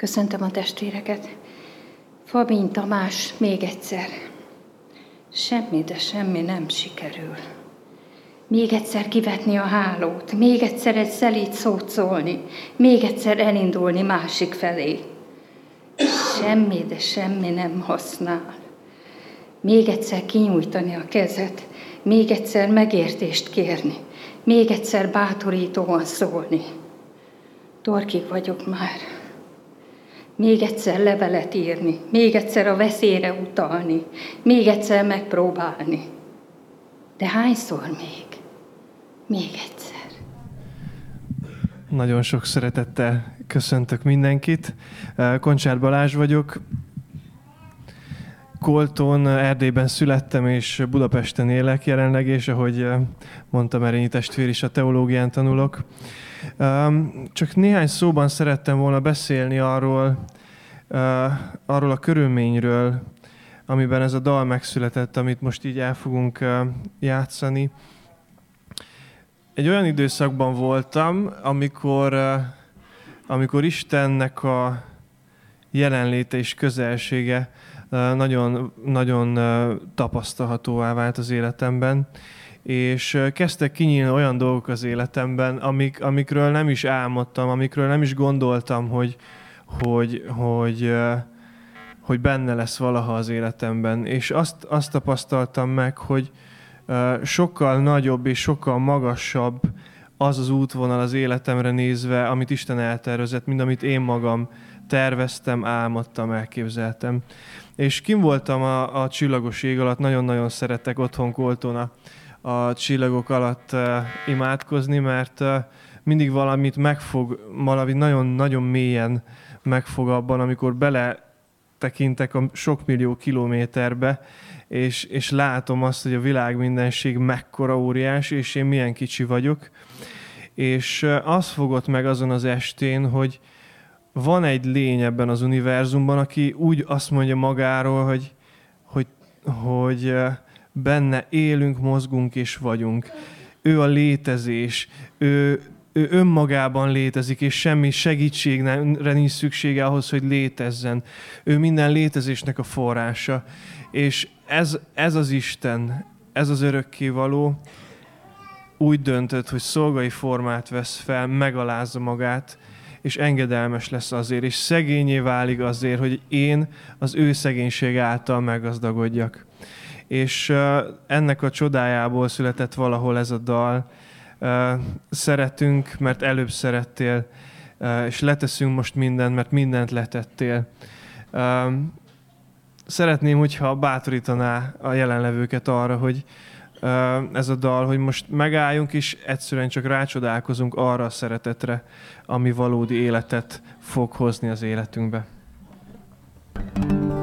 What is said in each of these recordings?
Köszöntöm a testvéreket. Fabin Tamás, még egyszer. Semmi, de semmi nem sikerül. Még egyszer kivetni a hálót, még egyszer egy szelít szót szólni, még egyszer elindulni másik felé. Semmi, de semmi nem használ. Még egyszer kinyújtani a kezet, még egyszer megértést kérni, még egyszer bátorítóan szólni. Torkig vagyok már. Még egyszer levelet írni, még egyszer a veszélyre utalni, még egyszer megpróbálni. De hányszor még? Még egyszer. Nagyon sok szeretettel köszöntök mindenkit. Koncsár Balázs vagyok. Kolton, Erdélyben születtem, és Budapesten élek jelenleg, és ahogy mondtam, Erényi testvér is a teológián tanulok. Csak néhány szóban szerettem volna beszélni arról, arról a körülményről, amiben ez a dal megszületett, amit most így el fogunk játszani. Egy olyan időszakban voltam, amikor, amikor Istennek a jelenléte és közelsége nagyon, nagyon tapasztalhatóvá vált az életemben, és kezdtek kinyílni olyan dolgok az életemben, amik, amikről nem is álmodtam, amikről nem is gondoltam, hogy, hogy, hogy, hogy benne lesz valaha az életemben. És azt, azt tapasztaltam meg, hogy sokkal nagyobb és sokkal magasabb az az útvonal az életemre nézve, amit Isten eltervezett, mint amit én magam terveztem, álmodtam, elképzeltem. És kim voltam a, a csillagos ég alatt, nagyon-nagyon szeretek otthon Kolton a, a csillagok alatt uh, imádkozni, mert uh, mindig valamit megfog, valami nagyon-nagyon mélyen megfog abban, amikor bele tekintek a sok millió kilométerbe, és, és látom azt, hogy a világ mindenség mekkora óriás, és én milyen kicsi vagyok. És az fogott meg azon az estén, hogy van egy lény ebben az univerzumban, aki úgy azt mondja magáról, hogy, hogy, hogy benne élünk, mozgunk és vagyunk. Ő a létezés, ő, ő önmagában létezik, és semmi segítségre nincs szüksége ahhoz, hogy létezzen. Ő minden létezésnek a forrása. És ez, ez az Isten, ez az örökkévaló úgy döntött, hogy szolgai formát vesz fel, megalázza magát, és engedelmes lesz azért, és szegényé válik azért, hogy én az ő szegénység által meggazdagodjak. És ennek a csodájából született valahol ez a dal, szeretünk, mert előbb szerettél, és leteszünk most mindent, mert mindent letettél. Szeretném, hogyha bátorítaná a jelenlevőket arra, hogy ez a dal, hogy most megálljunk, és egyszerűen csak rácsodálkozunk arra a szeretetre, ami valódi életet fog hozni az életünkbe. thank you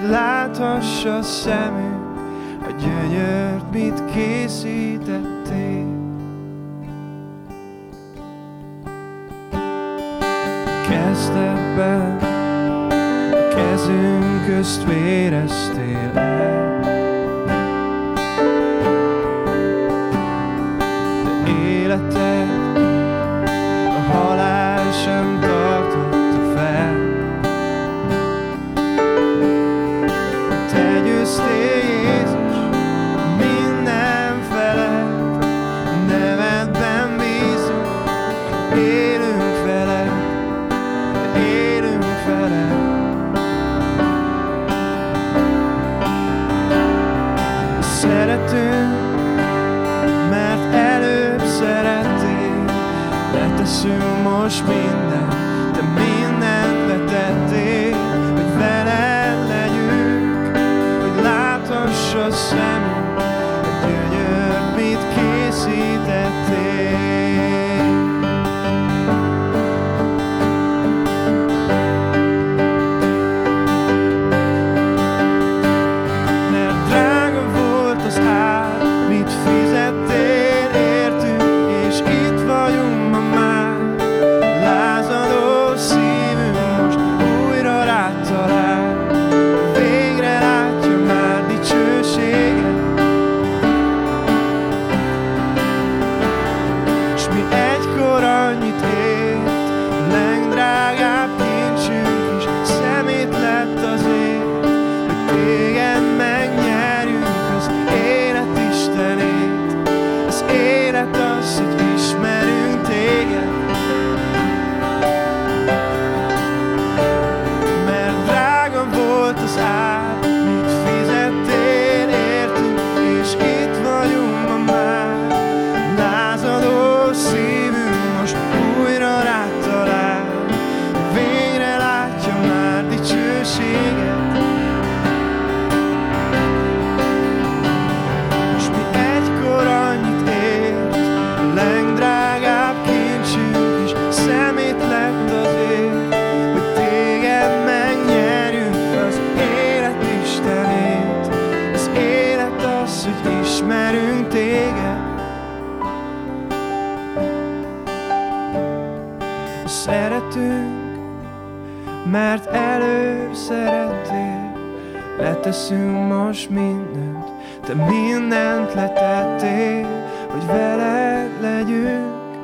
hogy láthassa szemünk, a gyönyört mit készítettél. Kezdetben a kezünk közt véreztél el, életed a halál sem leteszünk most mindent, te mindent letettél, hogy veled legyünk,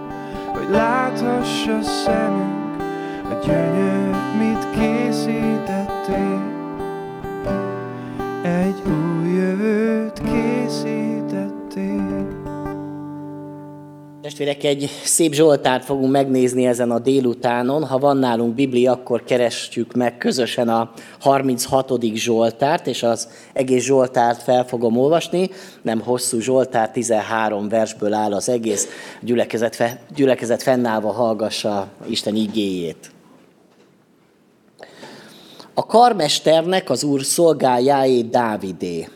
hogy láthassa szemünk, a gyönyör, mit készítettél. Egy új jövőt készítettél. Testvérek, egy szép Zsoltárt fogunk megnézni ezen a délutánon. Ha van nálunk Biblia, akkor kerestjük meg közösen a 36. Zsoltárt, és az egész Zsoltárt fel fogom olvasni. Nem hosszú Zsoltár, 13 versből áll az egész. A gyülekezet, gyülekezet fennállva hallgassa Isten igéjét. A karmesternek az úr szolgájáé Dávidé.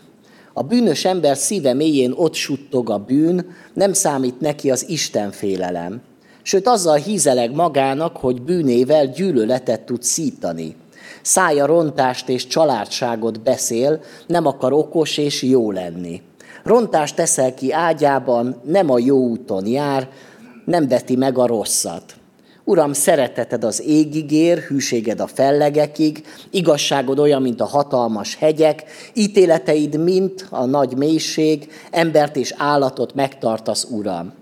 A bűnös ember szíve mélyén ott suttog a bűn, nem számít neki az Isten félelem. Sőt, azzal hízeleg magának, hogy bűnével gyűlöletet tud szítani. Szája rontást és családságot beszél, nem akar okos és jó lenni. Rontást teszel ki ágyában, nem a jó úton jár, nem veti meg a rosszat. Uram, szereteted az égig ér, hűséged a fellegekig, igazságod olyan, mint a hatalmas hegyek, ítéleteid, mint a nagy mélység, embert és állatot megtartasz, Uram.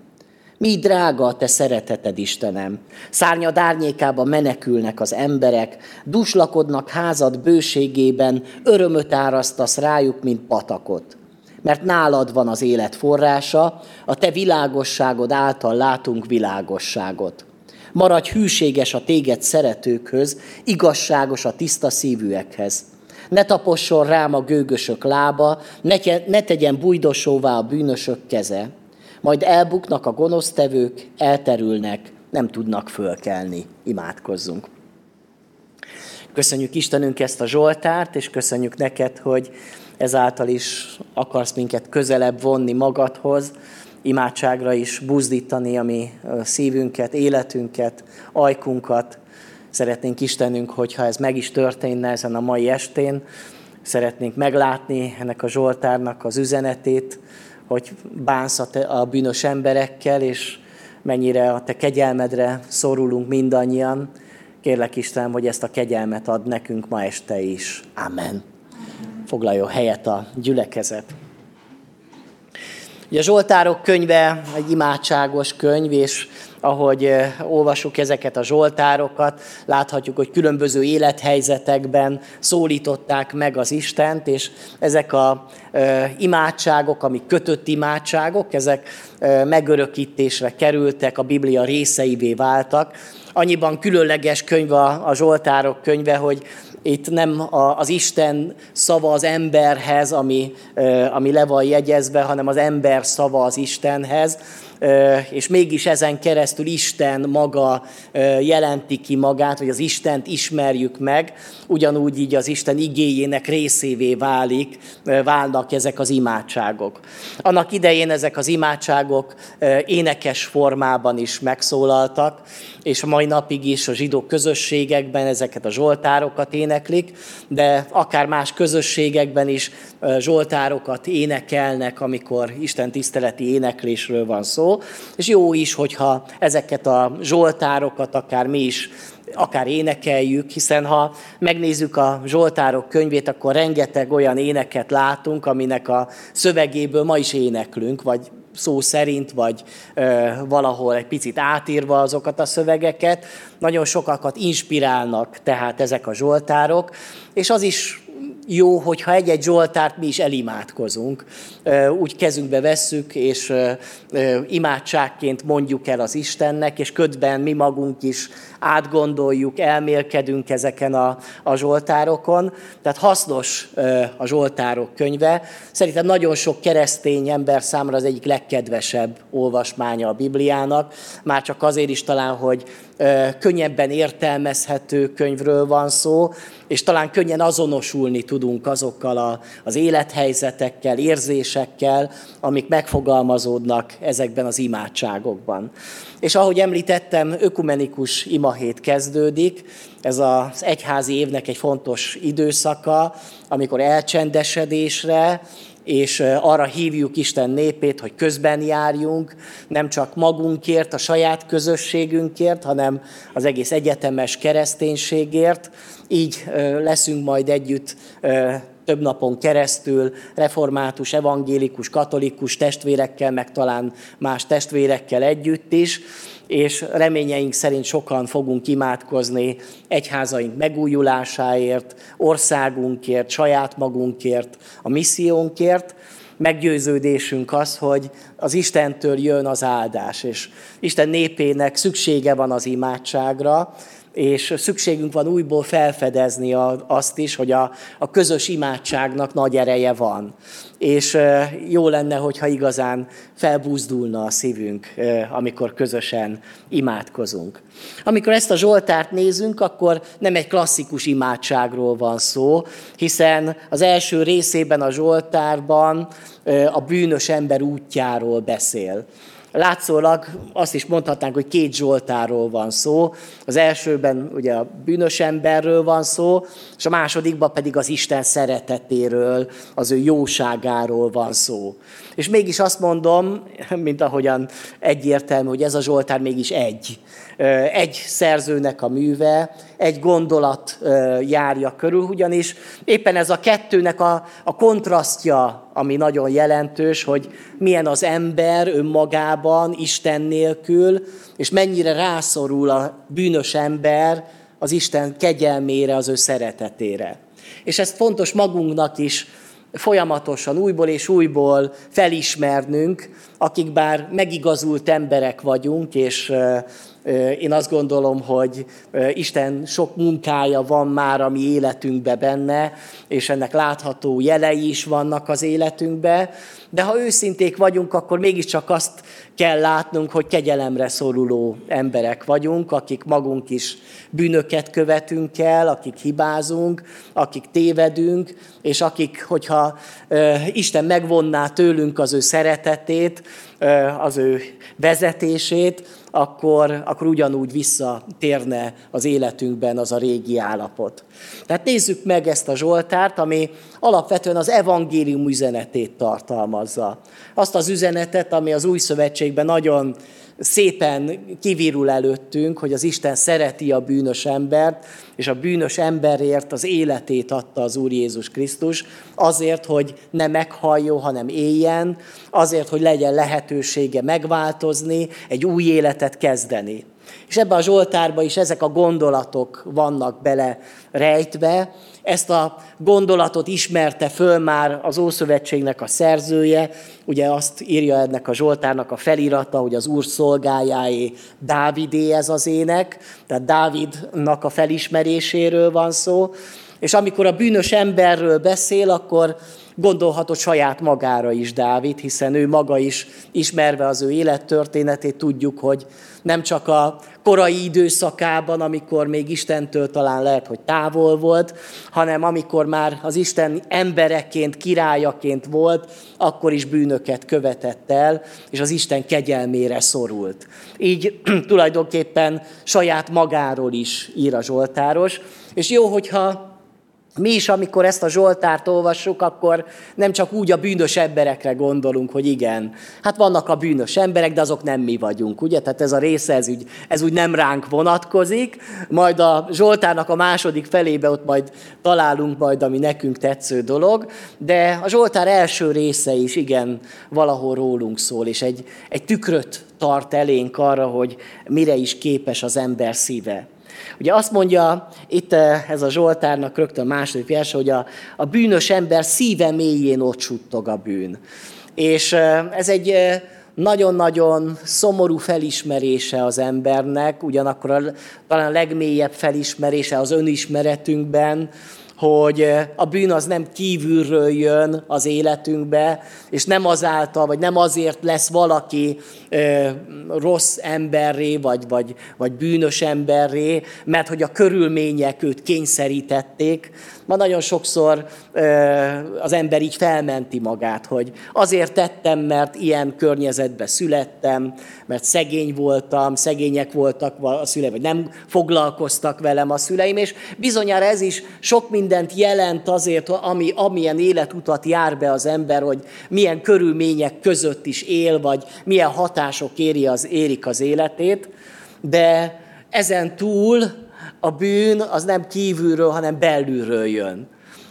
Mi drága a te szereteted, Istenem! Szárnyad árnyékába menekülnek az emberek, duslakodnak házad bőségében, örömöt árasztasz rájuk, mint patakot. Mert nálad van az élet forrása, a te világosságod által látunk világosságot. Maradj hűséges a téged szeretőkhöz, igazságos a tiszta szívűekhez. Ne taposson rám a gőgösök lába, ne, ne tegyen bújdosóvá a bűnösök keze. Majd elbuknak a gonosztevők, elterülnek, nem tudnak fölkelni. Imádkozzunk. Köszönjük Istenünk ezt a Zsoltárt, és köszönjük neked, hogy ezáltal is akarsz minket közelebb vonni magadhoz, imádságra is buzdítani a mi szívünket, életünket, ajkunkat. Szeretnénk Istenünk, hogyha ez meg is történne ezen a mai estén, szeretnénk meglátni ennek a Zsoltárnak az üzenetét, hogy bánsz a bűnös emberekkel, és mennyire a te kegyelmedre szorulunk mindannyian. Kérlek Istenem, hogy ezt a kegyelmet ad nekünk ma este is. Amen. Foglaljon helyet a gyülekezet. Ugye a Zsoltárok könyve egy imádságos könyv, és ahogy eh, olvasjuk ezeket a zsoltárokat, láthatjuk, hogy különböző élethelyzetekben szólították meg az Istent, és ezek a eh, imádságok, amik kötött imádságok, ezek eh, megörökítésre kerültek, a Biblia részeivé váltak. Annyiban különleges könyv a Zsoltárok könyve, hogy itt nem az Isten szava az emberhez, ami, ami le van jegyezve, hanem az ember szava az Istenhez és mégis ezen keresztül Isten maga jelenti ki magát, vagy az Istent ismerjük meg, ugyanúgy így az Isten igéjének részévé válik, válnak ezek az imádságok. Annak idején ezek az imádságok énekes formában is megszólaltak, és a mai napig is a zsidó közösségekben ezeket a zsoltárokat éneklik, de akár más közösségekben is zsoltárokat énekelnek, amikor Isten tiszteleti éneklésről van szó. És jó is, hogyha ezeket a zsoltárokat akár mi is akár énekeljük, hiszen ha megnézzük a Zsoltárok könyvét, akkor rengeteg olyan éneket látunk, aminek a szövegéből ma is éneklünk, vagy szó szerint, vagy ö, valahol egy picit átírva azokat a szövegeket. Nagyon sokakat inspirálnak tehát ezek a zsoltárok, és az is jó, hogyha egy-egy Zsoltárt mi is elimádkozunk, úgy kezünkbe vesszük, és imádságként mondjuk el az Istennek, és ködben mi magunk is átgondoljuk, elmélkedünk ezeken a, a Zsoltárokon. Tehát hasznos a Zsoltárok könyve. Szerintem nagyon sok keresztény ember számára az egyik legkedvesebb olvasmánya a Bibliának, már csak azért is talán, hogy könnyebben értelmezhető könyvről van szó, és talán könnyen azonosulni tudunk azokkal a, az élethelyzetekkel, érzésekkel, amik megfogalmazódnak ezekben az imádságokban. És ahogy említettem, ökumenikus imahét kezdődik, ez az egyházi évnek egy fontos időszaka, amikor elcsendesedésre, és arra hívjuk Isten népét, hogy közben járjunk, nem csak magunkért, a saját közösségünkért, hanem az egész egyetemes kereszténységért. Így leszünk majd együtt több napon keresztül református, evangélikus, katolikus testvérekkel, meg talán más testvérekkel együtt is, és reményeink szerint sokan fogunk imádkozni egyházaink megújulásáért, országunkért, saját magunkért, a missziónkért. Meggyőződésünk az, hogy az Istentől jön az áldás, és Isten népének szüksége van az imádságra, és szükségünk van újból felfedezni azt is, hogy a, a közös imádságnak nagy ereje van. És jó lenne, hogyha igazán felbúzdulna a szívünk, amikor közösen imádkozunk. Amikor ezt a Zsoltárt nézünk, akkor nem egy klasszikus imádságról van szó, hiszen az első részében a Zsoltárban a bűnös ember útjáról beszél. Látszólag azt is mondhatnánk, hogy két Zsoltáról van szó. Az elsőben ugye a bűnös emberről van szó, és a másodikban pedig az Isten szeretetéről, az ő jóságáról van szó. És mégis azt mondom, mint ahogyan egyértelmű, hogy ez a Zsoltár mégis egy egy szerzőnek a műve, egy gondolat járja körül, ugyanis éppen ez a kettőnek a, a kontrasztja, ami nagyon jelentős, hogy milyen az ember önmagában, Isten nélkül, és mennyire rászorul a bűnös ember az Isten kegyelmére, az ő szeretetére. És ezt fontos magunknak is folyamatosan újból és újból felismernünk, akik bár megigazult emberek vagyunk, és én azt gondolom, hogy Isten sok munkája van már a mi életünkbe benne, és ennek látható jelei is vannak az életünkbe, de ha őszinték vagyunk, akkor mégiscsak azt kell látnunk, hogy kegyelemre szoruló emberek vagyunk, akik magunk is bűnöket követünk el, akik hibázunk, akik tévedünk, és akik, hogyha Isten megvonná tőlünk az ő szeretetét, az ő vezetését, akkor, akkor ugyanúgy visszatérne az életünkben az a régi állapot. Tehát nézzük meg ezt a Zsoltárt, ami alapvetően az evangélium üzenetét tartalmazza. Azt az üzenetet, ami az új szövetségben nagyon szépen kivirul előttünk, hogy az Isten szereti a bűnös embert, és a bűnös emberért az életét adta az Úr Jézus Krisztus, azért, hogy ne meghalljon, hanem éljen, azért, hogy legyen lehetősége megváltozni, egy új életet kezdeni. És ebbe a Zsoltárba is ezek a gondolatok vannak bele rejtve, ezt a gondolatot ismerte föl már az Ószövetségnek a szerzője, ugye azt írja ennek a Zsoltárnak a felirata, hogy az Úr szolgájáé Dávidé ez az ének, tehát Dávidnak a felismeréséről van szó, és amikor a bűnös emberről beszél, akkor gondolhatott saját magára is Dávid, hiszen ő maga is, ismerve az ő élettörténetét, tudjuk, hogy nem csak a korai időszakában, amikor még Istentől talán lehet, hogy távol volt, hanem amikor már az Isten embereként, királyaként volt, akkor is bűnöket követett el, és az Isten kegyelmére szorult. Így tulajdonképpen saját magáról is ír a Zsoltáros, és jó, hogyha mi is, amikor ezt a Zsoltárt olvassuk, akkor nem csak úgy a bűnös emberekre gondolunk, hogy igen, hát vannak a bűnös emberek, de azok nem mi vagyunk, ugye? Tehát ez a része, ez úgy, ez úgy nem ránk vonatkozik, majd a Zsoltárnak a második felébe ott majd találunk majd, ami nekünk tetsző dolog, de a Zsoltár első része is igen, valahol rólunk szól, és egy, egy tükröt tart elénk arra, hogy mire is képes az ember szíve. Ugye azt mondja itt eh, ez a Zsoltárnak rögtön második verse, hogy a, a bűnös ember szíve mélyén ott suttog a bűn. És eh, ez egy eh, nagyon-nagyon szomorú felismerése az embernek, ugyanakkor a, talán a legmélyebb felismerése az önismeretünkben, hogy a bűn az nem kívülről jön az életünkbe, és nem azáltal, vagy nem azért lesz valaki rossz emberré, vagy, vagy, vagy bűnös emberré, mert hogy a körülmények őt kényszerítették, Ma nagyon sokszor az ember így felmenti magát, hogy azért tettem, mert ilyen környezetbe születtem, mert szegény voltam, szegények voltak a szüleim, vagy nem foglalkoztak velem a szüleim, és bizonyára ez is sok mindent jelent azért, ami, amilyen életutat jár be az ember, hogy milyen körülmények között is él, vagy milyen hatások éri az, érik az életét, de ezen túl a bűn az nem kívülről, hanem belülről jön.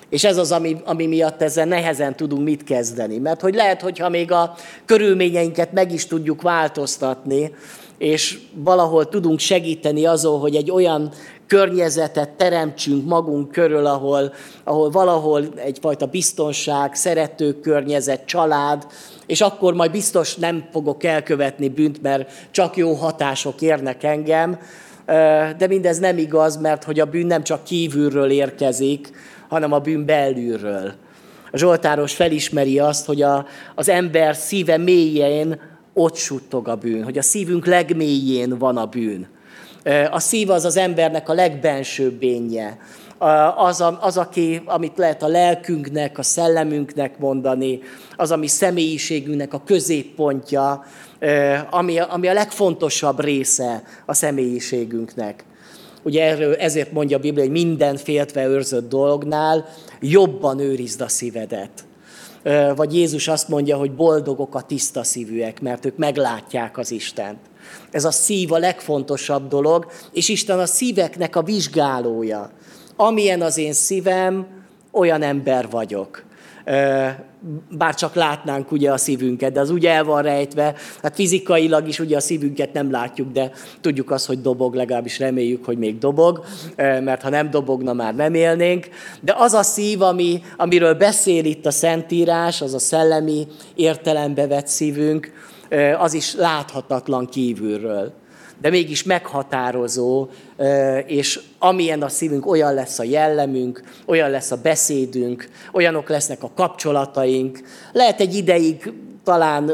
És ez az, ami, ami miatt ezzel nehezen tudunk mit kezdeni. Mert hogy lehet, hogyha még a körülményeinket meg is tudjuk változtatni, és valahol tudunk segíteni azon, hogy egy olyan környezetet teremtsünk magunk körül, ahol, ahol valahol egyfajta biztonság, szerető környezet, család, és akkor majd biztos nem fogok elkövetni bűnt, mert csak jó hatások érnek engem, de mindez nem igaz, mert hogy a bűn nem csak kívülről érkezik, hanem a bűn belülről. A Zsoltáros felismeri azt, hogy a, az ember szíve mélyén ott suttog a bűn, hogy a szívünk legmélyén van a bűn. A szív az az embernek a legbensőbb bénye. Az, az aki, amit lehet a lelkünknek, a szellemünknek mondani, az, ami személyiségünknek a középpontja, ami, ami a legfontosabb része a személyiségünknek. Ugye erről, ezért mondja a Biblia, hogy minden féltve őrzött dolognál jobban őrizd a szívedet. Vagy Jézus azt mondja, hogy boldogok a tiszta szívűek, mert ők meglátják az Istent. Ez a szív a legfontosabb dolog, és Isten a szíveknek a vizsgálója. Amilyen az én szívem, olyan ember vagyok bár csak látnánk ugye a szívünket, de az úgy el van rejtve, hát fizikailag is ugye a szívünket nem látjuk, de tudjuk azt, hogy dobog, legalábbis reméljük, hogy még dobog, mert ha nem dobogna, már nem élnénk. De az a szív, ami, amiről beszél itt a Szentírás, az a szellemi értelembe vett szívünk, az is láthatatlan kívülről de mégis meghatározó, és amilyen a szívünk, olyan lesz a jellemünk, olyan lesz a beszédünk, olyanok lesznek a kapcsolataink. Lehet egy ideig talán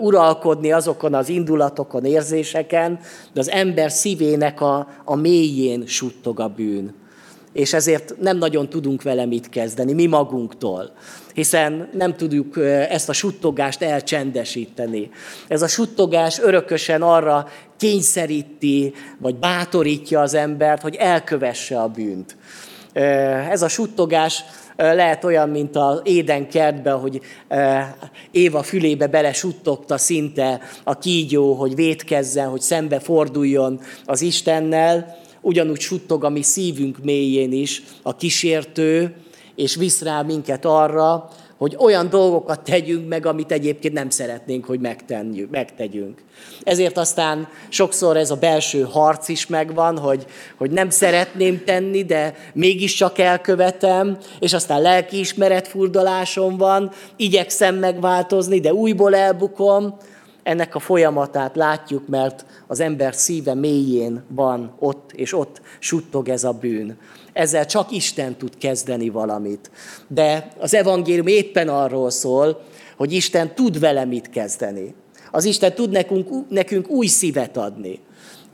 uralkodni azokon az indulatokon, érzéseken, de az ember szívének a, a mélyén suttog a bűn. És ezért nem nagyon tudunk vele mit kezdeni, mi magunktól hiszen nem tudjuk ezt a suttogást elcsendesíteni. Ez a suttogás örökösen arra kényszeríti, vagy bátorítja az embert, hogy elkövesse a bűnt. Ez a suttogás lehet olyan, mint az Éden kertben, hogy Éva fülébe bele suttogta szinte a kígyó, hogy vétkezzen, hogy szembe forduljon az Istennel. Ugyanúgy suttog a mi szívünk mélyén is a kísértő, és visz rá minket arra, hogy olyan dolgokat tegyünk meg, amit egyébként nem szeretnénk, hogy megtegyünk. Ezért aztán sokszor ez a belső harc is megvan, hogy, hogy nem szeretném tenni, de mégiscsak elkövetem, és aztán lelkiismeret furdalásom van, igyekszem megváltozni, de újból elbukom. Ennek a folyamatát látjuk, mert az ember szíve mélyén van ott, és ott suttog ez a bűn ezzel csak Isten tud kezdeni valamit. De az evangélium éppen arról szól, hogy Isten tud vele mit kezdeni. Az Isten tud nekünk, nekünk új szívet adni.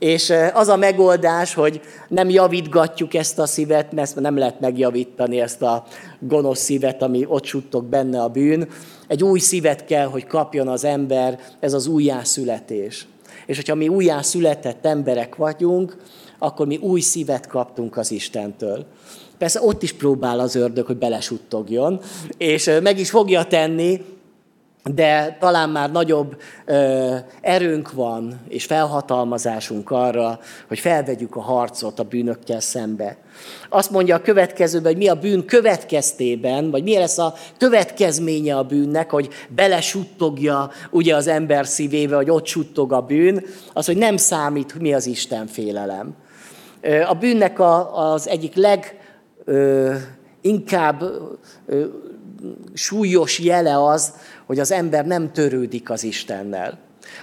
És az a megoldás, hogy nem javítgatjuk ezt a szívet, mert nem lehet megjavítani ezt a gonosz szívet, ami ott suttog benne a bűn. Egy új szívet kell, hogy kapjon az ember, ez az újjászületés. És hogyha mi újjászületett emberek vagyunk, akkor mi új szívet kaptunk az Istentől. Persze ott is próbál az ördög, hogy belesuttogjon, és meg is fogja tenni, de talán már nagyobb ö, erőnk van, és felhatalmazásunk arra, hogy felvegyük a harcot a bűnökkel szembe. Azt mondja a következőben, hogy mi a bűn következtében, vagy mi lesz a következménye a bűnnek, hogy belesuttogja ugye az ember szívébe, vagy ott suttog a bűn, az, hogy nem számít, mi az Isten félelem. A bűnnek a, az egyik leginkább súlyos jele az, hogy az ember nem törődik az Istennel.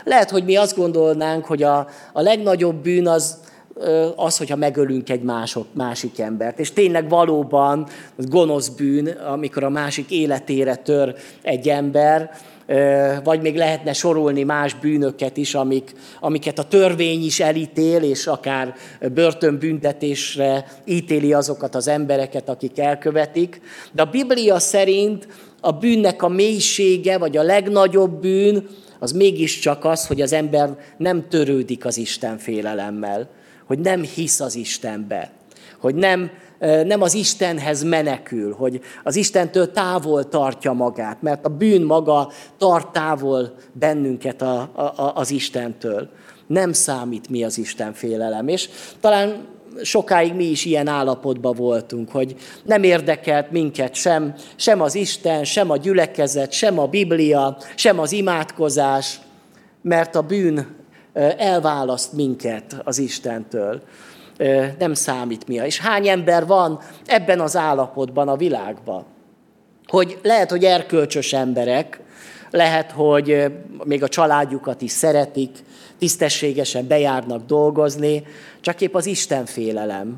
Lehet, hogy mi azt gondolnánk, hogy a, a legnagyobb bűn az, az, hogyha megölünk egy mások, másik embert. És tényleg valóban gonosz bűn, amikor a másik életére tör egy ember, vagy még lehetne sorolni más bűnöket is, amik, amiket a törvény is elítél, és akár börtönbüntetésre ítéli azokat az embereket, akik elkövetik. De a Biblia szerint a bűnnek a mélysége, vagy a legnagyobb bűn, az mégiscsak az, hogy az ember nem törődik az Isten félelemmel, hogy nem hisz az Istenbe, hogy nem nem az Istenhez menekül, hogy az Istentől távol tartja magát, mert a bűn maga tart távol bennünket a, a, az Istentől. Nem számít mi az Isten félelem. És talán sokáig mi is ilyen állapotban voltunk, hogy nem érdekelt minket sem, sem az Isten, sem a gyülekezet, sem a Biblia, sem az imádkozás, mert a bűn elválaszt minket az Istentől nem számít mi. És hány ember van ebben az állapotban a világban? Hogy lehet, hogy erkölcsös emberek, lehet, hogy még a családjukat is szeretik, tisztességesen bejárnak dolgozni, csak épp az Isten félelem.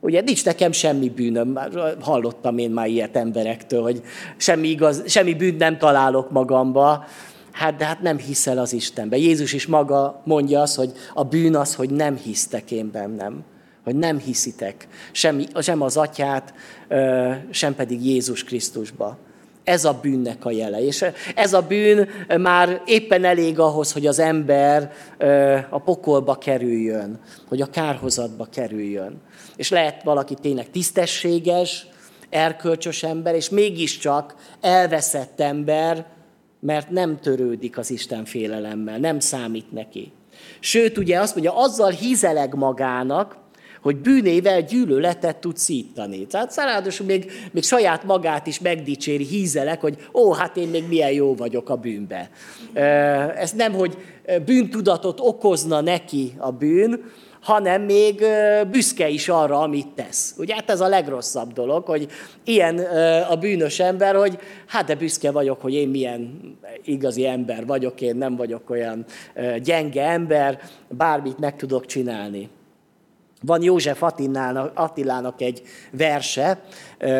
Ugye nincs nekem semmi bűnöm, hallottam én már ilyet emberektől, hogy semmi, igaz, semmi bűnt nem találok magamba, Hát de hát nem hiszel az Istenbe. Jézus is maga mondja azt, hogy a bűn az, hogy nem hisztek én bennem hogy nem hiszitek sem, sem az atyát, sem pedig Jézus Krisztusba. Ez a bűnnek a jele. És ez a bűn már éppen elég ahhoz, hogy az ember a pokolba kerüljön, hogy a kárhozatba kerüljön. És lehet valaki tényleg tisztességes, erkölcsös ember, és mégiscsak elveszett ember, mert nem törődik az Isten félelemmel, nem számít neki. Sőt, ugye azt mondja, azzal hízeleg magának, hogy bűnével gyűlöletet tud szítani. Tehát ráadásul még, még saját magát is megdicséri, hízelek, hogy ó, hát én még milyen jó vagyok a bűnbe. Ez nem, hogy bűntudatot okozna neki a bűn, hanem még büszke is arra, amit tesz. Ugye hát ez a legrosszabb dolog, hogy ilyen a bűnös ember, hogy hát de büszke vagyok, hogy én milyen igazi ember vagyok, én nem vagyok olyan gyenge ember, bármit meg tudok csinálni. Van József Attilának, Attilának egy verse,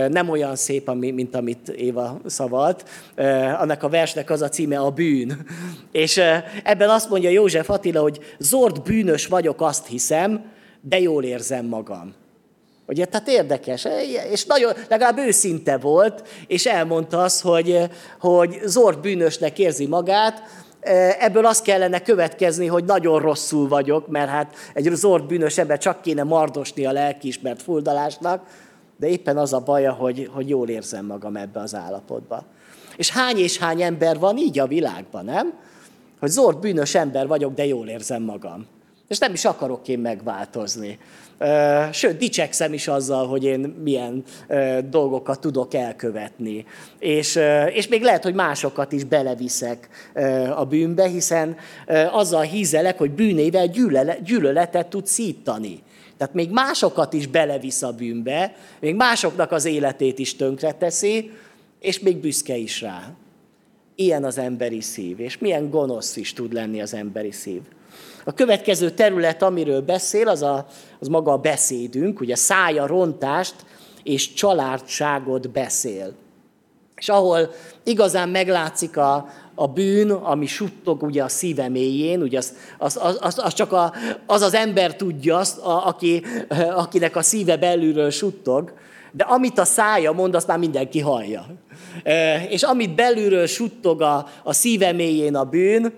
nem olyan szép, mint amit Éva szavalt. Annak a versnek az a címe a bűn. És ebben azt mondja József Attila, hogy zord bűnös vagyok, azt hiszem, de jól érzem magam. Ugye, tehát érdekes, és nagyon, legalább őszinte volt, és elmondta azt, hogy, hogy Zord bűnösnek érzi magát, ebből azt kellene következni, hogy nagyon rosszul vagyok, mert hát egy Zord bűnös ember csak kéne mardosni a lelkiismert fuldalásnak, de éppen az a baja, hogy, hogy jól érzem magam ebbe az állapotba. És hány és hány ember van így a világban, nem? Hogy Zord bűnös ember vagyok, de jól érzem magam. És nem is akarok én megváltozni. Sőt, dicsekszem is azzal, hogy én milyen dolgokat tudok elkövetni. És, és még lehet, hogy másokat is beleviszek a bűnbe, hiszen azzal hízelek, hogy bűnével gyűlöletet tud szítani. Tehát még másokat is belevisz a bűnbe, még másoknak az életét is tönkreteszi, és még büszke is rá. Ilyen az emberi szív, és milyen gonosz is tud lenni az emberi szív. A következő terület, amiről beszél, az, a, az maga a beszédünk, ugye szája rontást és családságot beszél. És ahol igazán meglátszik a, a bűn, ami suttog ugye a szíve mélyén, ugye az, az, az, az, csak a, az az ember tudja, azt, a, aki, akinek a szíve belülről suttog, de amit a szája mond, azt már mindenki hallja. És amit belülről suttog a, a szíve mélyén a bűn,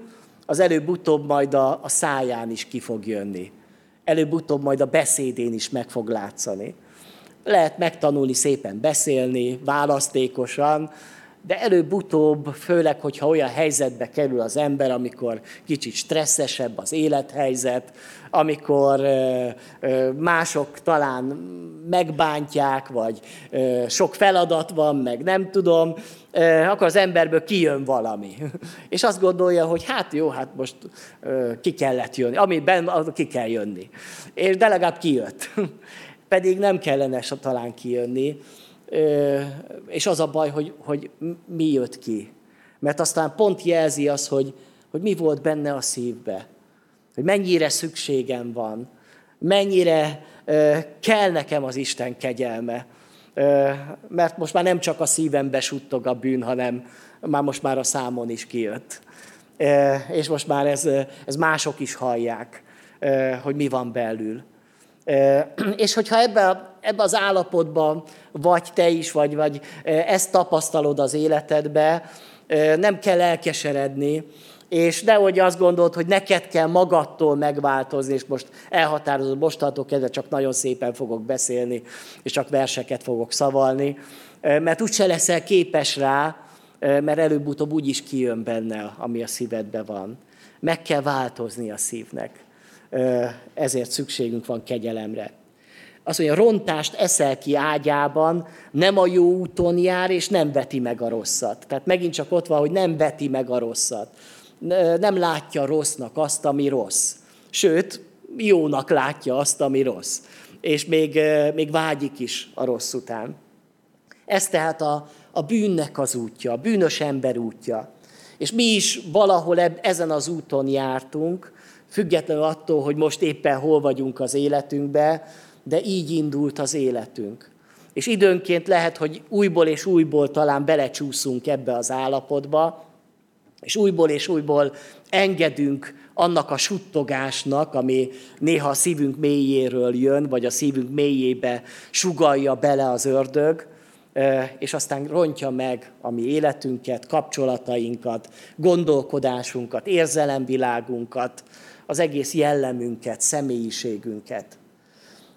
az előbb-utóbb majd a, a száján is ki fog jönni. Előbb-utóbb majd a beszédén is meg fog látszani. Lehet megtanulni szépen beszélni, választékosan, de előbb-utóbb, főleg, hogyha olyan helyzetbe kerül az ember, amikor kicsit stresszesebb az élethelyzet, amikor mások talán megbántják, vagy sok feladat van, meg nem tudom, akkor az emberből kijön valami. És azt gondolja, hogy hát jó, hát most ki kellett jönni. Ami benne, ki kell jönni. És de legalább kijött. Pedig nem kellene talán kijönni. És az a baj, hogy, hogy mi jött ki. Mert aztán pont jelzi az, hogy, hogy mi volt benne a szívbe. Hogy mennyire szükségem van. Mennyire kell nekem az Isten kegyelme mert most már nem csak a szívembe suttog a bűn, hanem már most már a számon is kijött. És most már ez, ez mások is hallják, hogy mi van belül. És hogyha ebbe, ebbe az állapotban vagy te is, vagy, vagy ezt tapasztalod az életedbe, nem kell elkeseredni, és nehogy azt gondolod, hogy neked kell magadtól megváltozni, és most elhatározod, mostantól kezdve csak nagyon szépen fogok beszélni, és csak verseket fogok szavalni, mert úgyse leszel képes rá, mert előbb-utóbb úgy is kijön benne, ami a szívedben van. Meg kell változni a szívnek. Ezért szükségünk van kegyelemre. Azt mondja, rontást eszel ki ágyában, nem a jó úton jár, és nem veti meg a rosszat. Tehát megint csak ott van, hogy nem veti meg a rosszat nem látja rossznak azt, ami rossz. Sőt, jónak látja azt, ami rossz. És még, még vágyik is a rossz után. Ez tehát a, a bűnnek az útja, a bűnös ember útja. És mi is valahol eb, ezen az úton jártunk, függetlenül attól, hogy most éppen hol vagyunk az életünkbe, de így indult az életünk. És időnként lehet, hogy újból és újból talán belecsúszunk ebbe az állapotba, és újból és újból engedünk annak a suttogásnak, ami néha a szívünk mélyéről jön, vagy a szívünk mélyébe sugalja bele az ördög, és aztán rontja meg a mi életünket, kapcsolatainkat, gondolkodásunkat, érzelemvilágunkat, az egész jellemünket, személyiségünket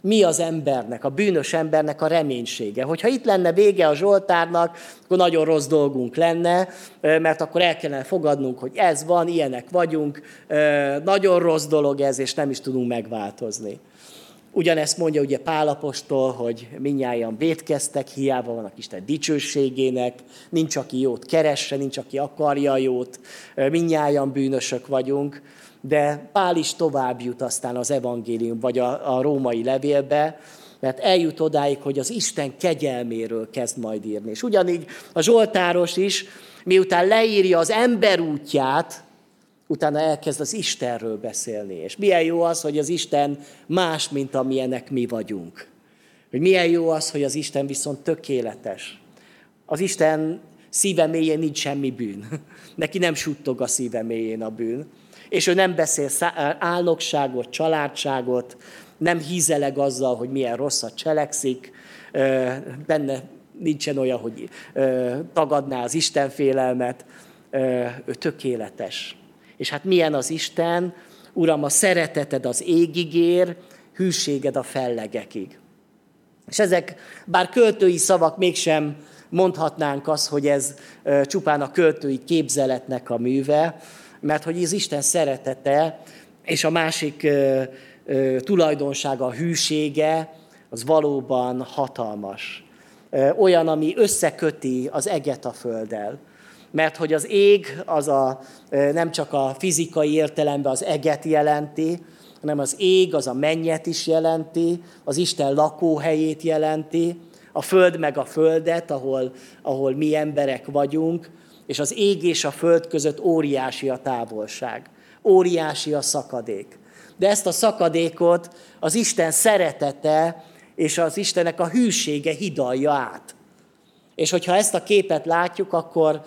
mi az embernek, a bűnös embernek a reménysége. Hogyha itt lenne vége a Zsoltárnak, akkor nagyon rossz dolgunk lenne, mert akkor el kellene fogadnunk, hogy ez van, ilyenek vagyunk, nagyon rossz dolog ez, és nem is tudunk megváltozni. Ugyanezt mondja ugye Pálapostól, hogy minnyáján vétkeztek, hiába vannak Isten dicsőségének, nincs, aki jót keresse, nincs, aki akarja jót, minnyáján bűnösök vagyunk de Pál is tovább jut aztán az evangélium, vagy a, a római levélbe, mert eljut odáig, hogy az Isten kegyelméről kezd majd írni. És ugyanígy a Zsoltáros is, miután leírja az ember útját, utána elkezd az Istenről beszélni. És milyen jó az, hogy az Isten más, mint amilyenek mi vagyunk. Hogy milyen jó az, hogy az Isten viszont tökéletes. Az Isten szíve mélyén nincs semmi bűn. Neki nem suttog a szíve mélyén a bűn és ő nem beszél álnokságot, családságot, nem hízeleg azzal, hogy milyen rosszat cselekszik, benne nincsen olyan, hogy tagadná az Isten félelmet, ő tökéletes. És hát milyen az Isten? Uram, a szereteted az égig ér, hűséged a fellegekig. És ezek, bár költői szavak, mégsem mondhatnánk azt, hogy ez csupán a költői képzeletnek a műve, mert hogy az Isten szeretete és a másik tulajdonsága, a hűsége, az valóban hatalmas. Olyan, ami összeköti az eget a földdel. Mert hogy az ég az a, nem csak a fizikai értelemben az eget jelenti, hanem az ég az a mennyet is jelenti, az Isten lakóhelyét jelenti, a föld meg a földet, ahol, ahol mi emberek vagyunk, és az ég és a föld között óriási a távolság, óriási a szakadék. De ezt a szakadékot az Isten szeretete és az Istennek a hűsége hidalja át. És hogyha ezt a képet látjuk, akkor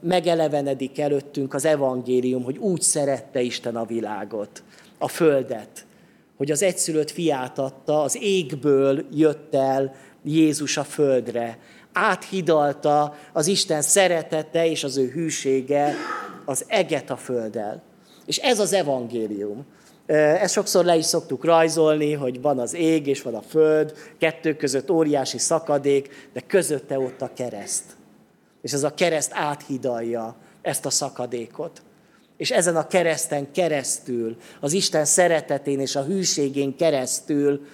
megelevenedik előttünk az evangélium, hogy úgy szerette Isten a világot, a földet, hogy az egyszülött fiát adta, az égből jött el Jézus a földre, áthidalta az Isten szeretete és az ő hűsége az eget a földdel. És ez az evangélium. Ezt sokszor le is szoktuk rajzolni, hogy van az ég és van a föld, kettő között óriási szakadék, de közötte ott a kereszt. És ez a kereszt áthidalja ezt a szakadékot. És ezen a kereszten keresztül, az Isten szeretetén és a hűségén keresztül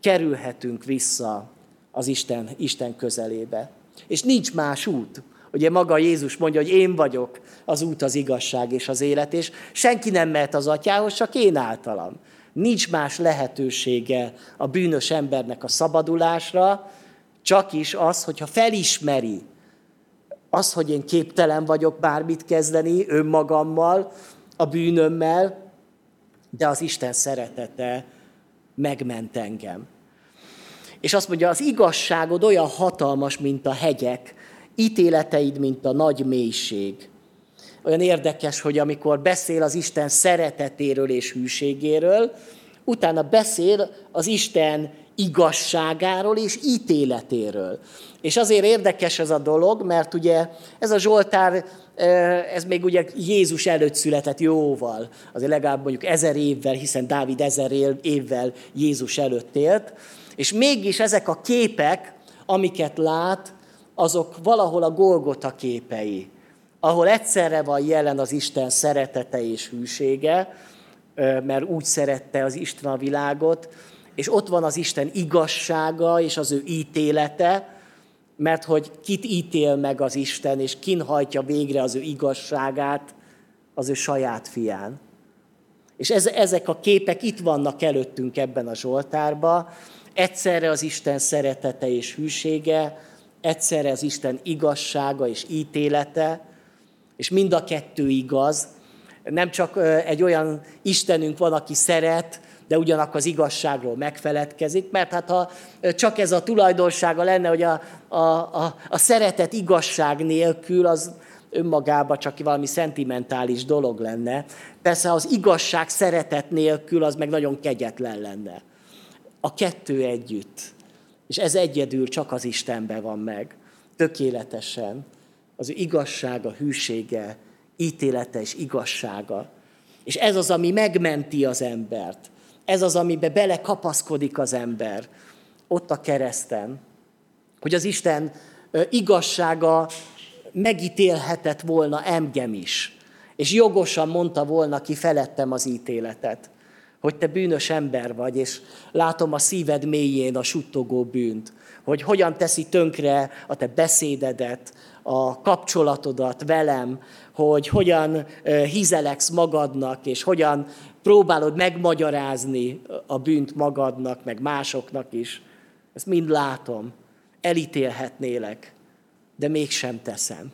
kerülhetünk vissza az Isten, Isten közelébe. És nincs más út. Ugye maga Jézus mondja, hogy én vagyok az út, az igazság és az élet, és senki nem mehet az atyához, csak én általam. Nincs más lehetősége a bűnös embernek a szabadulásra, csak is az, hogyha felismeri az, hogy én képtelen vagyok bármit kezdeni önmagammal, a bűnömmel, de az Isten szeretete megment engem. És azt mondja, az igazságod olyan hatalmas, mint a hegyek, ítéleteid, mint a nagy mélység. Olyan érdekes, hogy amikor beszél az Isten szeretetéről és hűségéről, utána beszél az Isten igazságáról és ítéletéről. És azért érdekes ez a dolog, mert ugye ez a Zsoltár, ez még ugye Jézus előtt született jóval, azért legalább mondjuk ezer évvel, hiszen Dávid ezer évvel Jézus előtt élt, és mégis ezek a képek, amiket lát, azok valahol a Golgota képei, ahol egyszerre van jelen az Isten szeretete és hűsége, mert úgy szerette az Isten a világot, és ott van az Isten igazsága és az ő ítélete, mert hogy kit ítél meg az Isten, és kin hajtja végre az ő igazságát az ő saját fián. És ez, ezek a képek itt vannak előttünk ebben a Zsoltárban, egyszerre az Isten szeretete és hűsége, egyszerre az Isten igazsága és ítélete, és mind a kettő igaz. Nem csak egy olyan Istenünk van, aki szeret, de ugyanak az igazságról megfeledkezik, mert hát ha csak ez a tulajdonsága lenne, hogy a, a, a, a szeretet igazság nélkül, az önmagában csak valami szentimentális dolog lenne. Persze az igazság szeretet nélkül az meg nagyon kegyetlen lenne. A kettő együtt. És ez egyedül csak az Istenben van meg. Tökéletesen. Az ő igazsága, hűsége, ítélete és igazsága. És ez az, ami megmenti az embert. Ez az, amibe belekapaszkodik az ember. Ott a kereszten. Hogy az Isten igazsága megítélhetett volna engem is. És jogosan mondta volna ki felettem az ítéletet hogy te bűnös ember vagy, és látom a szíved mélyén a suttogó bűnt, hogy hogyan teszi tönkre a te beszédedet, a kapcsolatodat velem, hogy hogyan hizeleksz magadnak, és hogyan próbálod megmagyarázni a bűnt magadnak, meg másoknak is. Ezt mind látom. Elítélhetnélek, de mégsem teszem.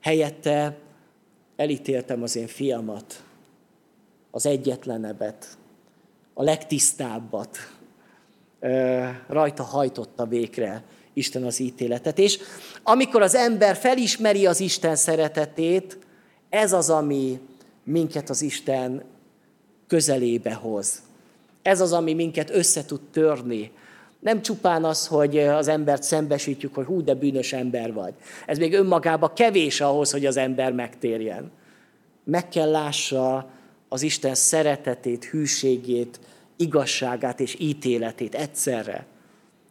Helyette elítéltem az én fiamat, az egyetlenebbet, a legtisztábbat. Rajta hajtotta végre Isten az ítéletet. És amikor az ember felismeri az Isten szeretetét, ez az, ami minket az Isten közelébe hoz. Ez az, ami minket össze tud törni. Nem csupán az, hogy az embert szembesítjük, hogy hú, de bűnös ember vagy. Ez még önmagában kevés ahhoz, hogy az ember megtérjen. Meg kell lássa az Isten szeretetét, hűségét, igazságát és ítéletét egyszerre.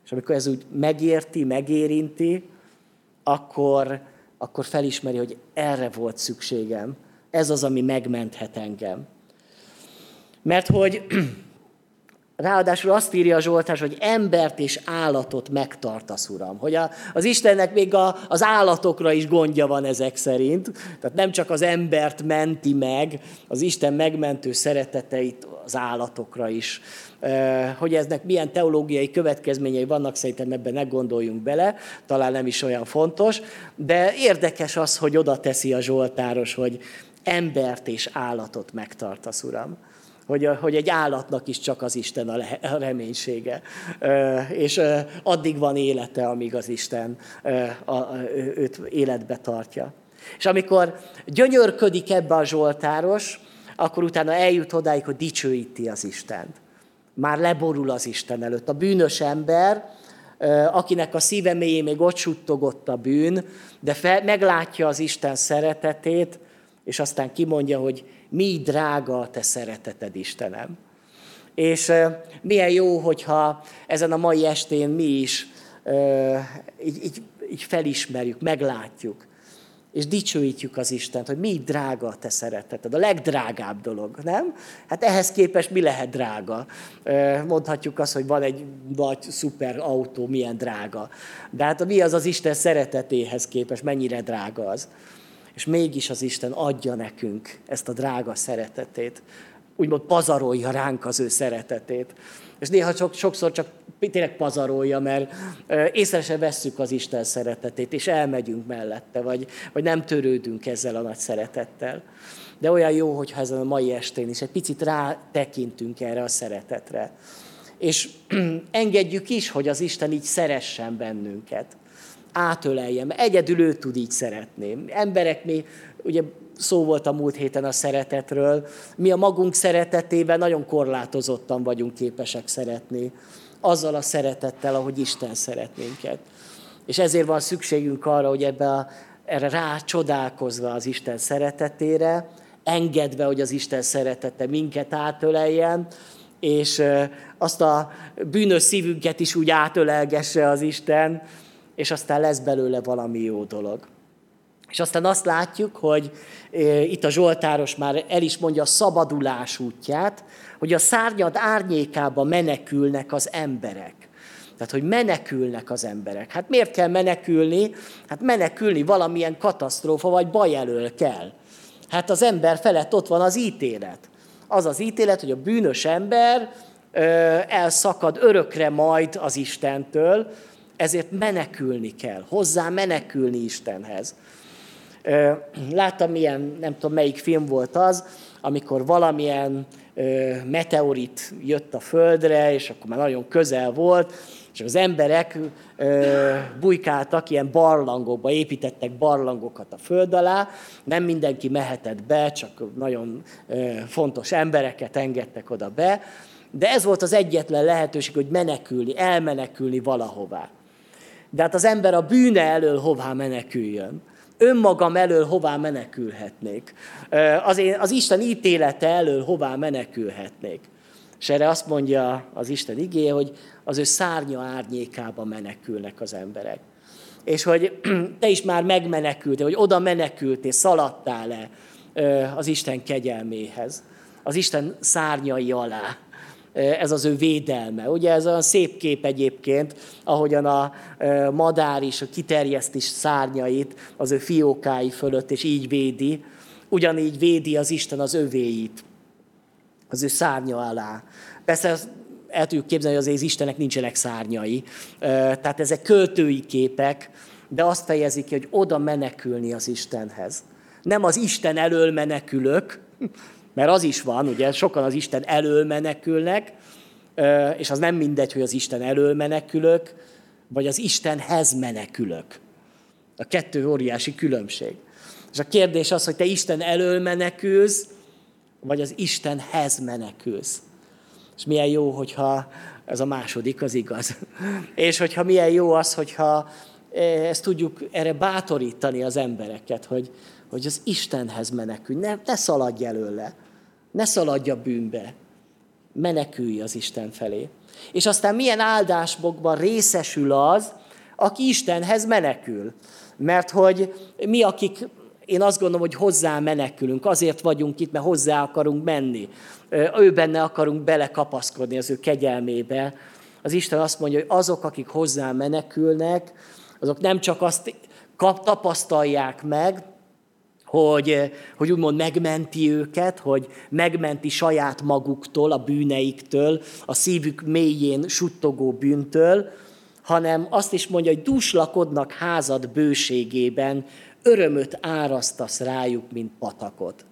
És amikor ez úgy megérti, megérinti, akkor, akkor felismeri, hogy erre volt szükségem. Ez az, ami megmenthet engem. Mert hogy Ráadásul azt írja a Zsoltás, hogy embert és állatot megtartasz, Uram. Hogy a, az Istennek még a, az állatokra is gondja van ezek szerint. Tehát nem csak az embert menti meg, az Isten megmentő szereteteit az állatokra is. Hogy eznek milyen teológiai következményei vannak, szerintem ebben ne gondoljunk bele, talán nem is olyan fontos, de érdekes az, hogy oda teszi a Zsoltáros, hogy embert és állatot megtartasz, Uram hogy, hogy egy állatnak is csak az Isten a reménysége. És addig van élete, amíg az Isten őt életbe tartja. És amikor gyönyörködik ebbe a Zsoltáros, akkor utána eljut odáig, hogy dicsőíti az Istent. Már leborul az Isten előtt. A bűnös ember, akinek a szíve mélyén még ott suttogott a bűn, de fel, meglátja az Isten szeretetét, és aztán kimondja, hogy mi drága a te szereteted, Istenem. És milyen jó, hogyha ezen a mai estén mi is így, így, így felismerjük, meglátjuk, és dicsőítjük az Istent, hogy mi drága a te szereteted, a legdrágább dolog, nem? Hát ehhez képest mi lehet drága? Mondhatjuk azt, hogy van egy nagy szuper autó, milyen drága. De hát mi az az Isten szeretetéhez képest, mennyire drága az? És mégis az Isten adja nekünk ezt a drága szeretetét, úgymond pazarolja ránk az ő szeretetét. És néha csak, sokszor csak tényleg pazarolja, mert észre se vesszük az Isten szeretetét, és elmegyünk mellette, vagy, vagy nem törődünk ezzel a nagy szeretettel. De olyan jó, hogyha ezen a mai estén is egy picit rátekintünk erre a szeretetre. És engedjük is, hogy az Isten így szeressen bennünket átöleljem. Egyedül ő tud így szeretni. Emberek mi, ugye szó volt a múlt héten a szeretetről, mi a magunk szeretetében nagyon korlátozottan vagyunk képesek szeretni. Azzal a szeretettel, ahogy Isten szeret minket. És ezért van szükségünk arra, hogy ebbe a, erre rá csodálkozva az Isten szeretetére, engedve, hogy az Isten szeretete minket átöleljen, és azt a bűnös szívünket is úgy átölelgesse az Isten, és aztán lesz belőle valami jó dolog. És aztán azt látjuk, hogy e, itt a Zsoltáros már el is mondja a szabadulás útját, hogy a szárnyad árnyékába menekülnek az emberek. Tehát, hogy menekülnek az emberek. Hát miért kell menekülni? Hát menekülni valamilyen katasztrófa vagy baj elől kell. Hát az ember felett ott van az ítélet. Az az ítélet, hogy a bűnös ember elszakad örökre majd az Istentől, ezért menekülni kell, hozzá menekülni Istenhez. Láttam milyen, nem tudom melyik film volt az, amikor valamilyen meteorit jött a Földre, és akkor már nagyon közel volt, és az emberek bujkáltak ilyen barlangokba, építettek barlangokat a föld alá, nem mindenki mehetett be, csak nagyon fontos embereket engedtek oda be, de ez volt az egyetlen lehetőség, hogy menekülni, elmenekülni valahová. De hát az ember a bűne elől hová meneküljön? Önmagam elől hová menekülhetnék? Az, én, az Isten ítélete elől hová menekülhetnék? És erre azt mondja az Isten igéje, hogy az ő szárnya árnyékába menekülnek az emberek. És hogy te is már megmenekültél, hogy oda menekültél, szaladtál-e az Isten kegyelméhez, az Isten szárnyai alá ez az ő védelme. Ugye ez olyan szép kép egyébként, ahogyan a madár is kiterjeszt is szárnyait az ő fiókái fölött, és így védi. Ugyanígy védi az Isten az övéit, az ő szárnya alá. Persze el tudjuk képzelni, hogy az Istenek nincsenek szárnyai. Tehát ezek költői képek, de azt fejezik ki, hogy oda menekülni az Istenhez. Nem az Isten elől menekülök, mert az is van, ugye sokan az Isten elől menekülnek, és az nem mindegy, hogy az Isten elől menekülök, vagy az Istenhez menekülök. A kettő óriási különbség. És a kérdés az, hogy te Isten elől menekülsz, vagy az Istenhez menekülsz. És milyen jó, hogyha ez a második az igaz. És hogyha milyen jó az, hogyha ezt tudjuk erre bátorítani az embereket, hogy, hogy az Istenhez menekülj, ne, ne szaladj előle, ne szaladj a bűnbe, menekülj az Isten felé. És aztán milyen áldásbokban részesül az, aki Istenhez menekül. Mert hogy mi, akik én azt gondolom, hogy hozzá menekülünk, azért vagyunk itt, mert hozzá akarunk menni. Ő benne akarunk belekapaszkodni az ő kegyelmébe. Az Isten azt mondja, hogy azok, akik hozzá menekülnek, azok nem csak azt kap, tapasztalják meg, hogy, hogy úgymond megmenti őket, hogy megmenti saját maguktól, a bűneiktől, a szívük mélyén suttogó bűntől, hanem azt is mondja, hogy dúslakodnak házad bőségében, örömöt árasztasz rájuk, mint patakot.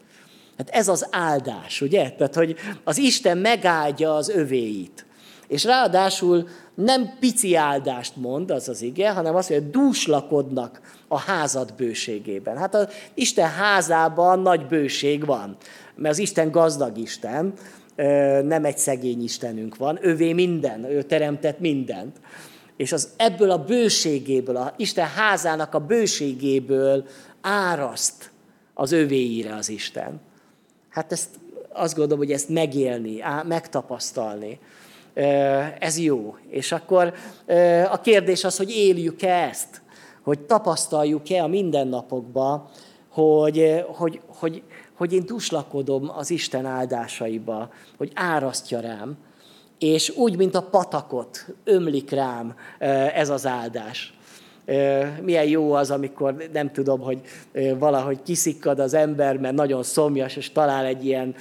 Hát ez az áldás, ugye? Tehát, hogy az Isten megáldja az övéit. És ráadásul nem pici áldást mond, az az ige, hanem azt hogy dúslakodnak a házad bőségében. Hát az Isten házában nagy bőség van, mert az Isten gazdag Isten, nem egy szegény Istenünk van, ővé minden, ő teremtett mindent. És az ebből a bőségéből, a Isten házának a bőségéből áraszt az övéire az Isten. Hát ezt azt gondolom, hogy ezt megélni, megtapasztalni, ez jó. És akkor a kérdés az, hogy éljük-e ezt, hogy tapasztaljuk-e a mindennapokban, hogy, hogy, hogy, hogy én duslakodom az Isten áldásaiba, hogy árasztja rám, és úgy, mint a patakot ömlik rám ez az áldás. Milyen jó az, amikor nem tudom, hogy valahogy kiszikkad az ember, mert nagyon szomjas, és talál egy ilyen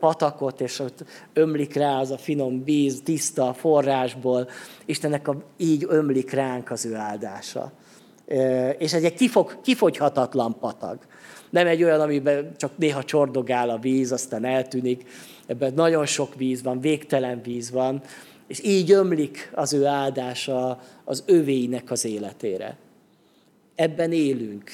patakot, és ott ömlik rá az a finom víz, tiszta forrásból. Istennek a, így ömlik ránk az ő áldása. És ez egy kifog, kifogyhatatlan patag. Nem egy olyan, amiben csak néha csordogál a víz, aztán eltűnik. Ebben nagyon sok víz van, végtelen víz van, és így ömlik az ő áldása az övéinek az életére. Ebben élünk.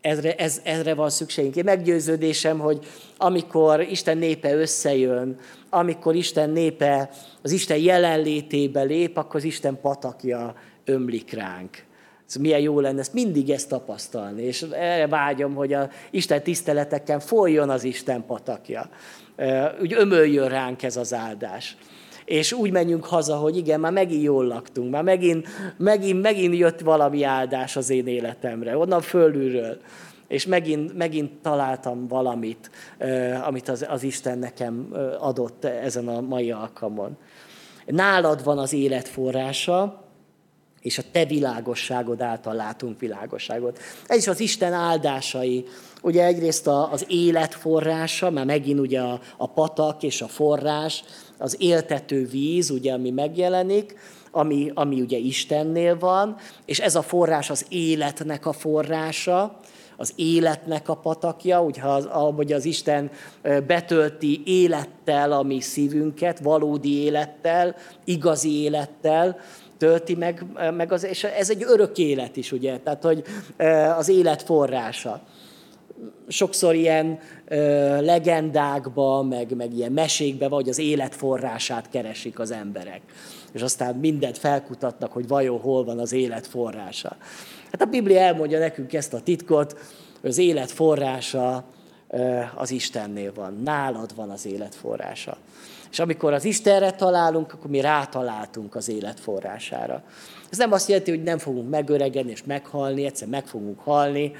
Ezre, ez, ezre van szükségünk. Én meggyőződésem, hogy amikor Isten népe összejön, amikor Isten népe az Isten jelenlétébe lép, akkor az Isten patakja ömlik ránk. Ez milyen jó lenne ezt mindig ezt tapasztalni, és erre vágyom, hogy a Isten tiszteleteken folyjon az Isten patakja. Úgy ömöljön ránk ez az áldás. És úgy menjünk haza, hogy igen, már megint jól laktunk, már megint, megint, megint jött valami áldás az én életemre, onnan fölülről, és megint, megint találtam valamit, amit az, az Isten nekem adott ezen a mai alkalmon. Nálad van az élet forrása, és a te világosságod által látunk világosságot. Ez is az Isten áldásai. Ugye egyrészt az élet forrása, mert megint ugye a, a patak és a forrás, az éltető víz, ugye, ami megjelenik, ami, ami ugye Istennél van, és ez a forrás az életnek a forrása, az életnek a patakja, ugye az, ahogy az Isten betölti élettel a mi szívünket, valódi élettel, igazi élettel, tölti meg, meg az, és ez egy örök élet is, ugye, tehát hogy az élet forrása sokszor ilyen ö, legendákba, meg, meg ilyen mesékbe, vagy az élet forrását keresik az emberek. És aztán mindent felkutatnak, hogy vajon hol van az élet forrása. Hát a Biblia elmondja nekünk ezt a titkot, hogy az élet forrása az Istennél van. Nálad van az élet forrása. És amikor az Istenre találunk, akkor mi rátaláltunk az élet forrására. Ez nem azt jelenti, hogy nem fogunk megöregedni és meghalni, egyszer meg fogunk halni,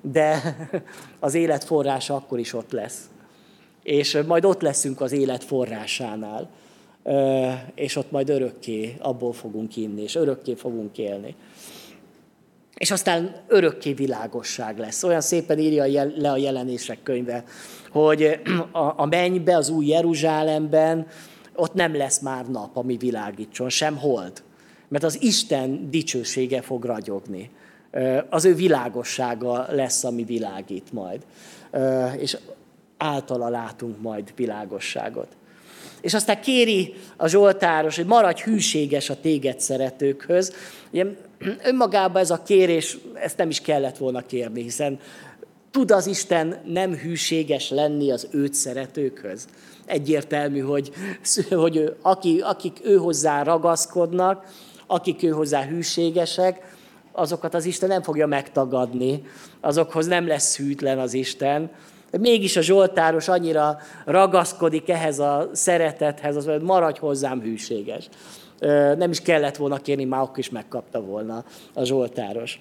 de az élet forrása akkor is ott lesz. És majd ott leszünk az élet forrásánál, és ott majd örökké abból fogunk inni, és örökké fogunk élni. És aztán örökké világosság lesz. Olyan szépen írja le a jelenések könyve, hogy a mennybe, az új Jeruzsálemben, ott nem lesz már nap, ami világítson, sem hold. Mert az Isten dicsősége fog ragyogni az ő világossága lesz, ami világít majd. És általa látunk majd világosságot. És aztán kéri a Zsoltáros, hogy maradj hűséges a téged szeretőkhöz. Ugye, önmagában ez a kérés, ezt nem is kellett volna kérni, hiszen Tud az Isten nem hűséges lenni az őt szeretőkhöz? Egyértelmű, hogy, hogy aki, akik ő hozzá ragaszkodnak, akik ő hozzá hűségesek, azokat az Isten nem fogja megtagadni, azokhoz nem lesz hűtlen az Isten. Mégis a Zsoltáros annyira ragaszkodik ehhez a szeretethez, az, hogy maradj hozzám hűséges. Nem is kellett volna kérni, már akkor is megkapta volna a Zsoltáros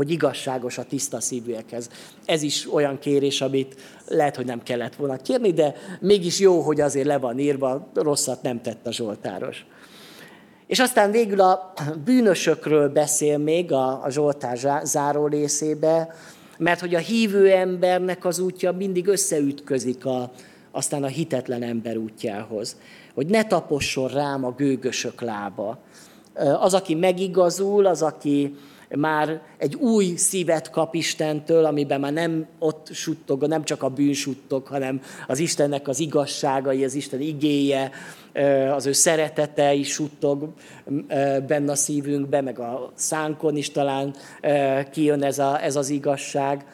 hogy igazságos a tiszta szívűekhez. Ez is olyan kérés, amit lehet, hogy nem kellett volna kérni, de mégis jó, hogy azért le van írva, rosszat nem tett a Zsoltáros. És aztán végül a bűnösökről beszél még a, a Zsoltár záró részébe, mert hogy a hívő embernek az útja mindig összeütközik a, aztán a hitetlen ember útjához. Hogy ne taposson rám a gőgösök lába. Az, aki megigazul, az, aki már egy új szívet kap Istentől, amiben már nem ott suttog, nem csak a bűn suttog, hanem az Istennek az igazságai, az Isten igéje, az ő szeretete is suttog benne a szívünkbe, meg a szánkon is talán kijön ez, a, ez az igazság.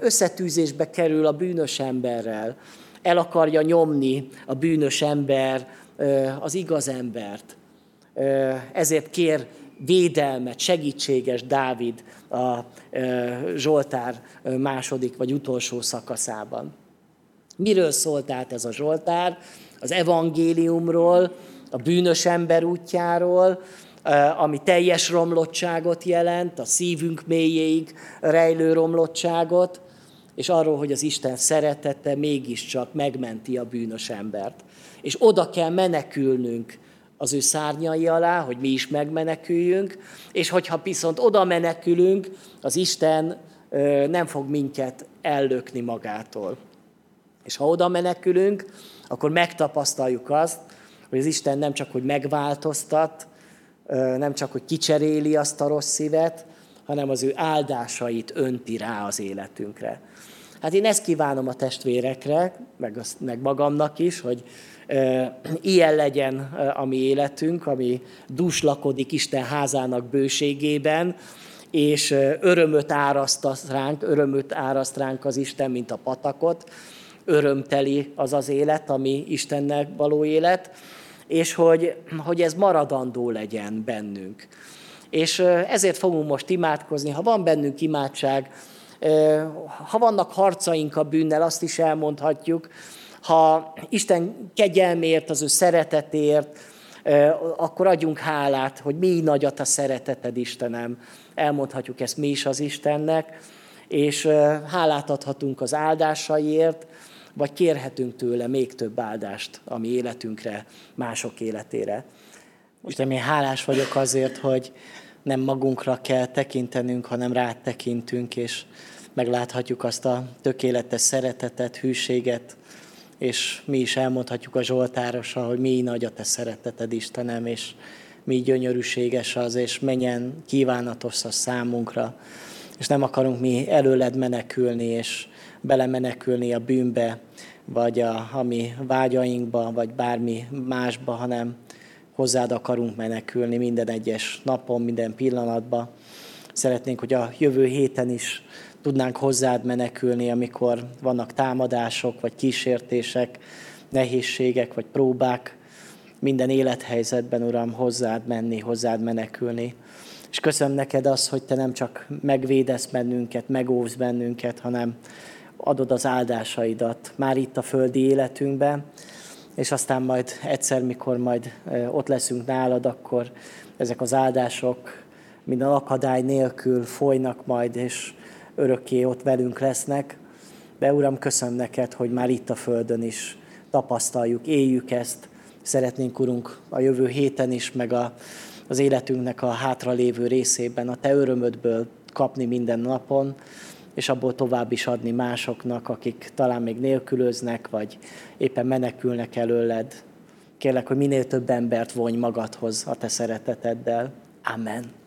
Összetűzésbe kerül a bűnös emberrel, el akarja nyomni a bűnös ember az igaz embert. Ezért kér védelmet, segítséges Dávid a Zsoltár második vagy utolsó szakaszában. Miről szólt át ez a Zsoltár? Az evangéliumról, a bűnös ember útjáról, ami teljes romlottságot jelent, a szívünk mélyéig rejlő romlottságot, és arról, hogy az Isten szeretete mégiscsak megmenti a bűnös embert. És oda kell menekülnünk az ő szárnyai alá, hogy mi is megmeneküljünk, és hogyha viszont oda menekülünk, az Isten nem fog minket ellökni magától. És ha oda menekülünk, akkor megtapasztaljuk azt, hogy az Isten nem csak, hogy megváltoztat, nem csak, hogy kicseréli azt a rossz szívet, hanem az ő áldásait önti rá az életünkre. Hát én ezt kívánom a testvérekre, meg, azt, meg magamnak is, hogy ilyen legyen a mi életünk, ami dúslakodik Isten házának bőségében, és örömöt áraszt ránk, örömöt áraszt ránk az Isten, mint a patakot, örömteli az az élet, ami Istennek való élet, és hogy, hogy ez maradandó legyen bennünk. És ezért fogunk most imádkozni. Ha van bennünk imádság, ha vannak harcaink a bűnnel, azt is elmondhatjuk, ha Isten kegyelmért, az ő szeretetért, akkor adjunk hálát, hogy mi nagyat a szereteted, Istenem. Elmondhatjuk ezt mi is az Istennek, és hálát adhatunk az áldásaiért, vagy kérhetünk tőle még több áldást a mi életünkre, mások életére. Istenem, én hálás vagyok azért, hogy nem magunkra kell tekintenünk, hanem rád tekintünk, és megláthatjuk azt a tökéletes szeretetet, hűséget, és mi is elmondhatjuk a Zsoltárosa, hogy mi nagy a te szereteted, Istenem, és mi gyönyörűséges az, és menjen kívánatos a számunkra, és nem akarunk mi előled menekülni, és belemenekülni a bűnbe, vagy a, a mi vágyainkba, vagy bármi másba, hanem hozzád akarunk menekülni minden egyes napon, minden pillanatban. Szeretnénk, hogy a jövő héten is tudnánk hozzád menekülni, amikor vannak támadások, vagy kísértések, nehézségek, vagy próbák. Minden élethelyzetben, Uram, hozzád menni, hozzád menekülni. És köszönöm neked azt, hogy te nem csak megvédesz bennünket, megóvsz bennünket, hanem adod az áldásaidat már itt a földi életünkben, és aztán majd egyszer, mikor majd ott leszünk nálad, akkor ezek az áldások minden akadály nélkül folynak majd, és örökké ott velünk lesznek. De Uram, köszönöm neked, hogy már itt a Földön is tapasztaljuk, éljük ezt. Szeretnénk, Urunk, a jövő héten is, meg a, az életünknek a hátralévő részében a Te örömödből kapni minden napon, és abból tovább is adni másoknak, akik talán még nélkülöznek, vagy éppen menekülnek előled. Kérlek, hogy minél több embert vonj magadhoz a Te szereteteddel. Amen.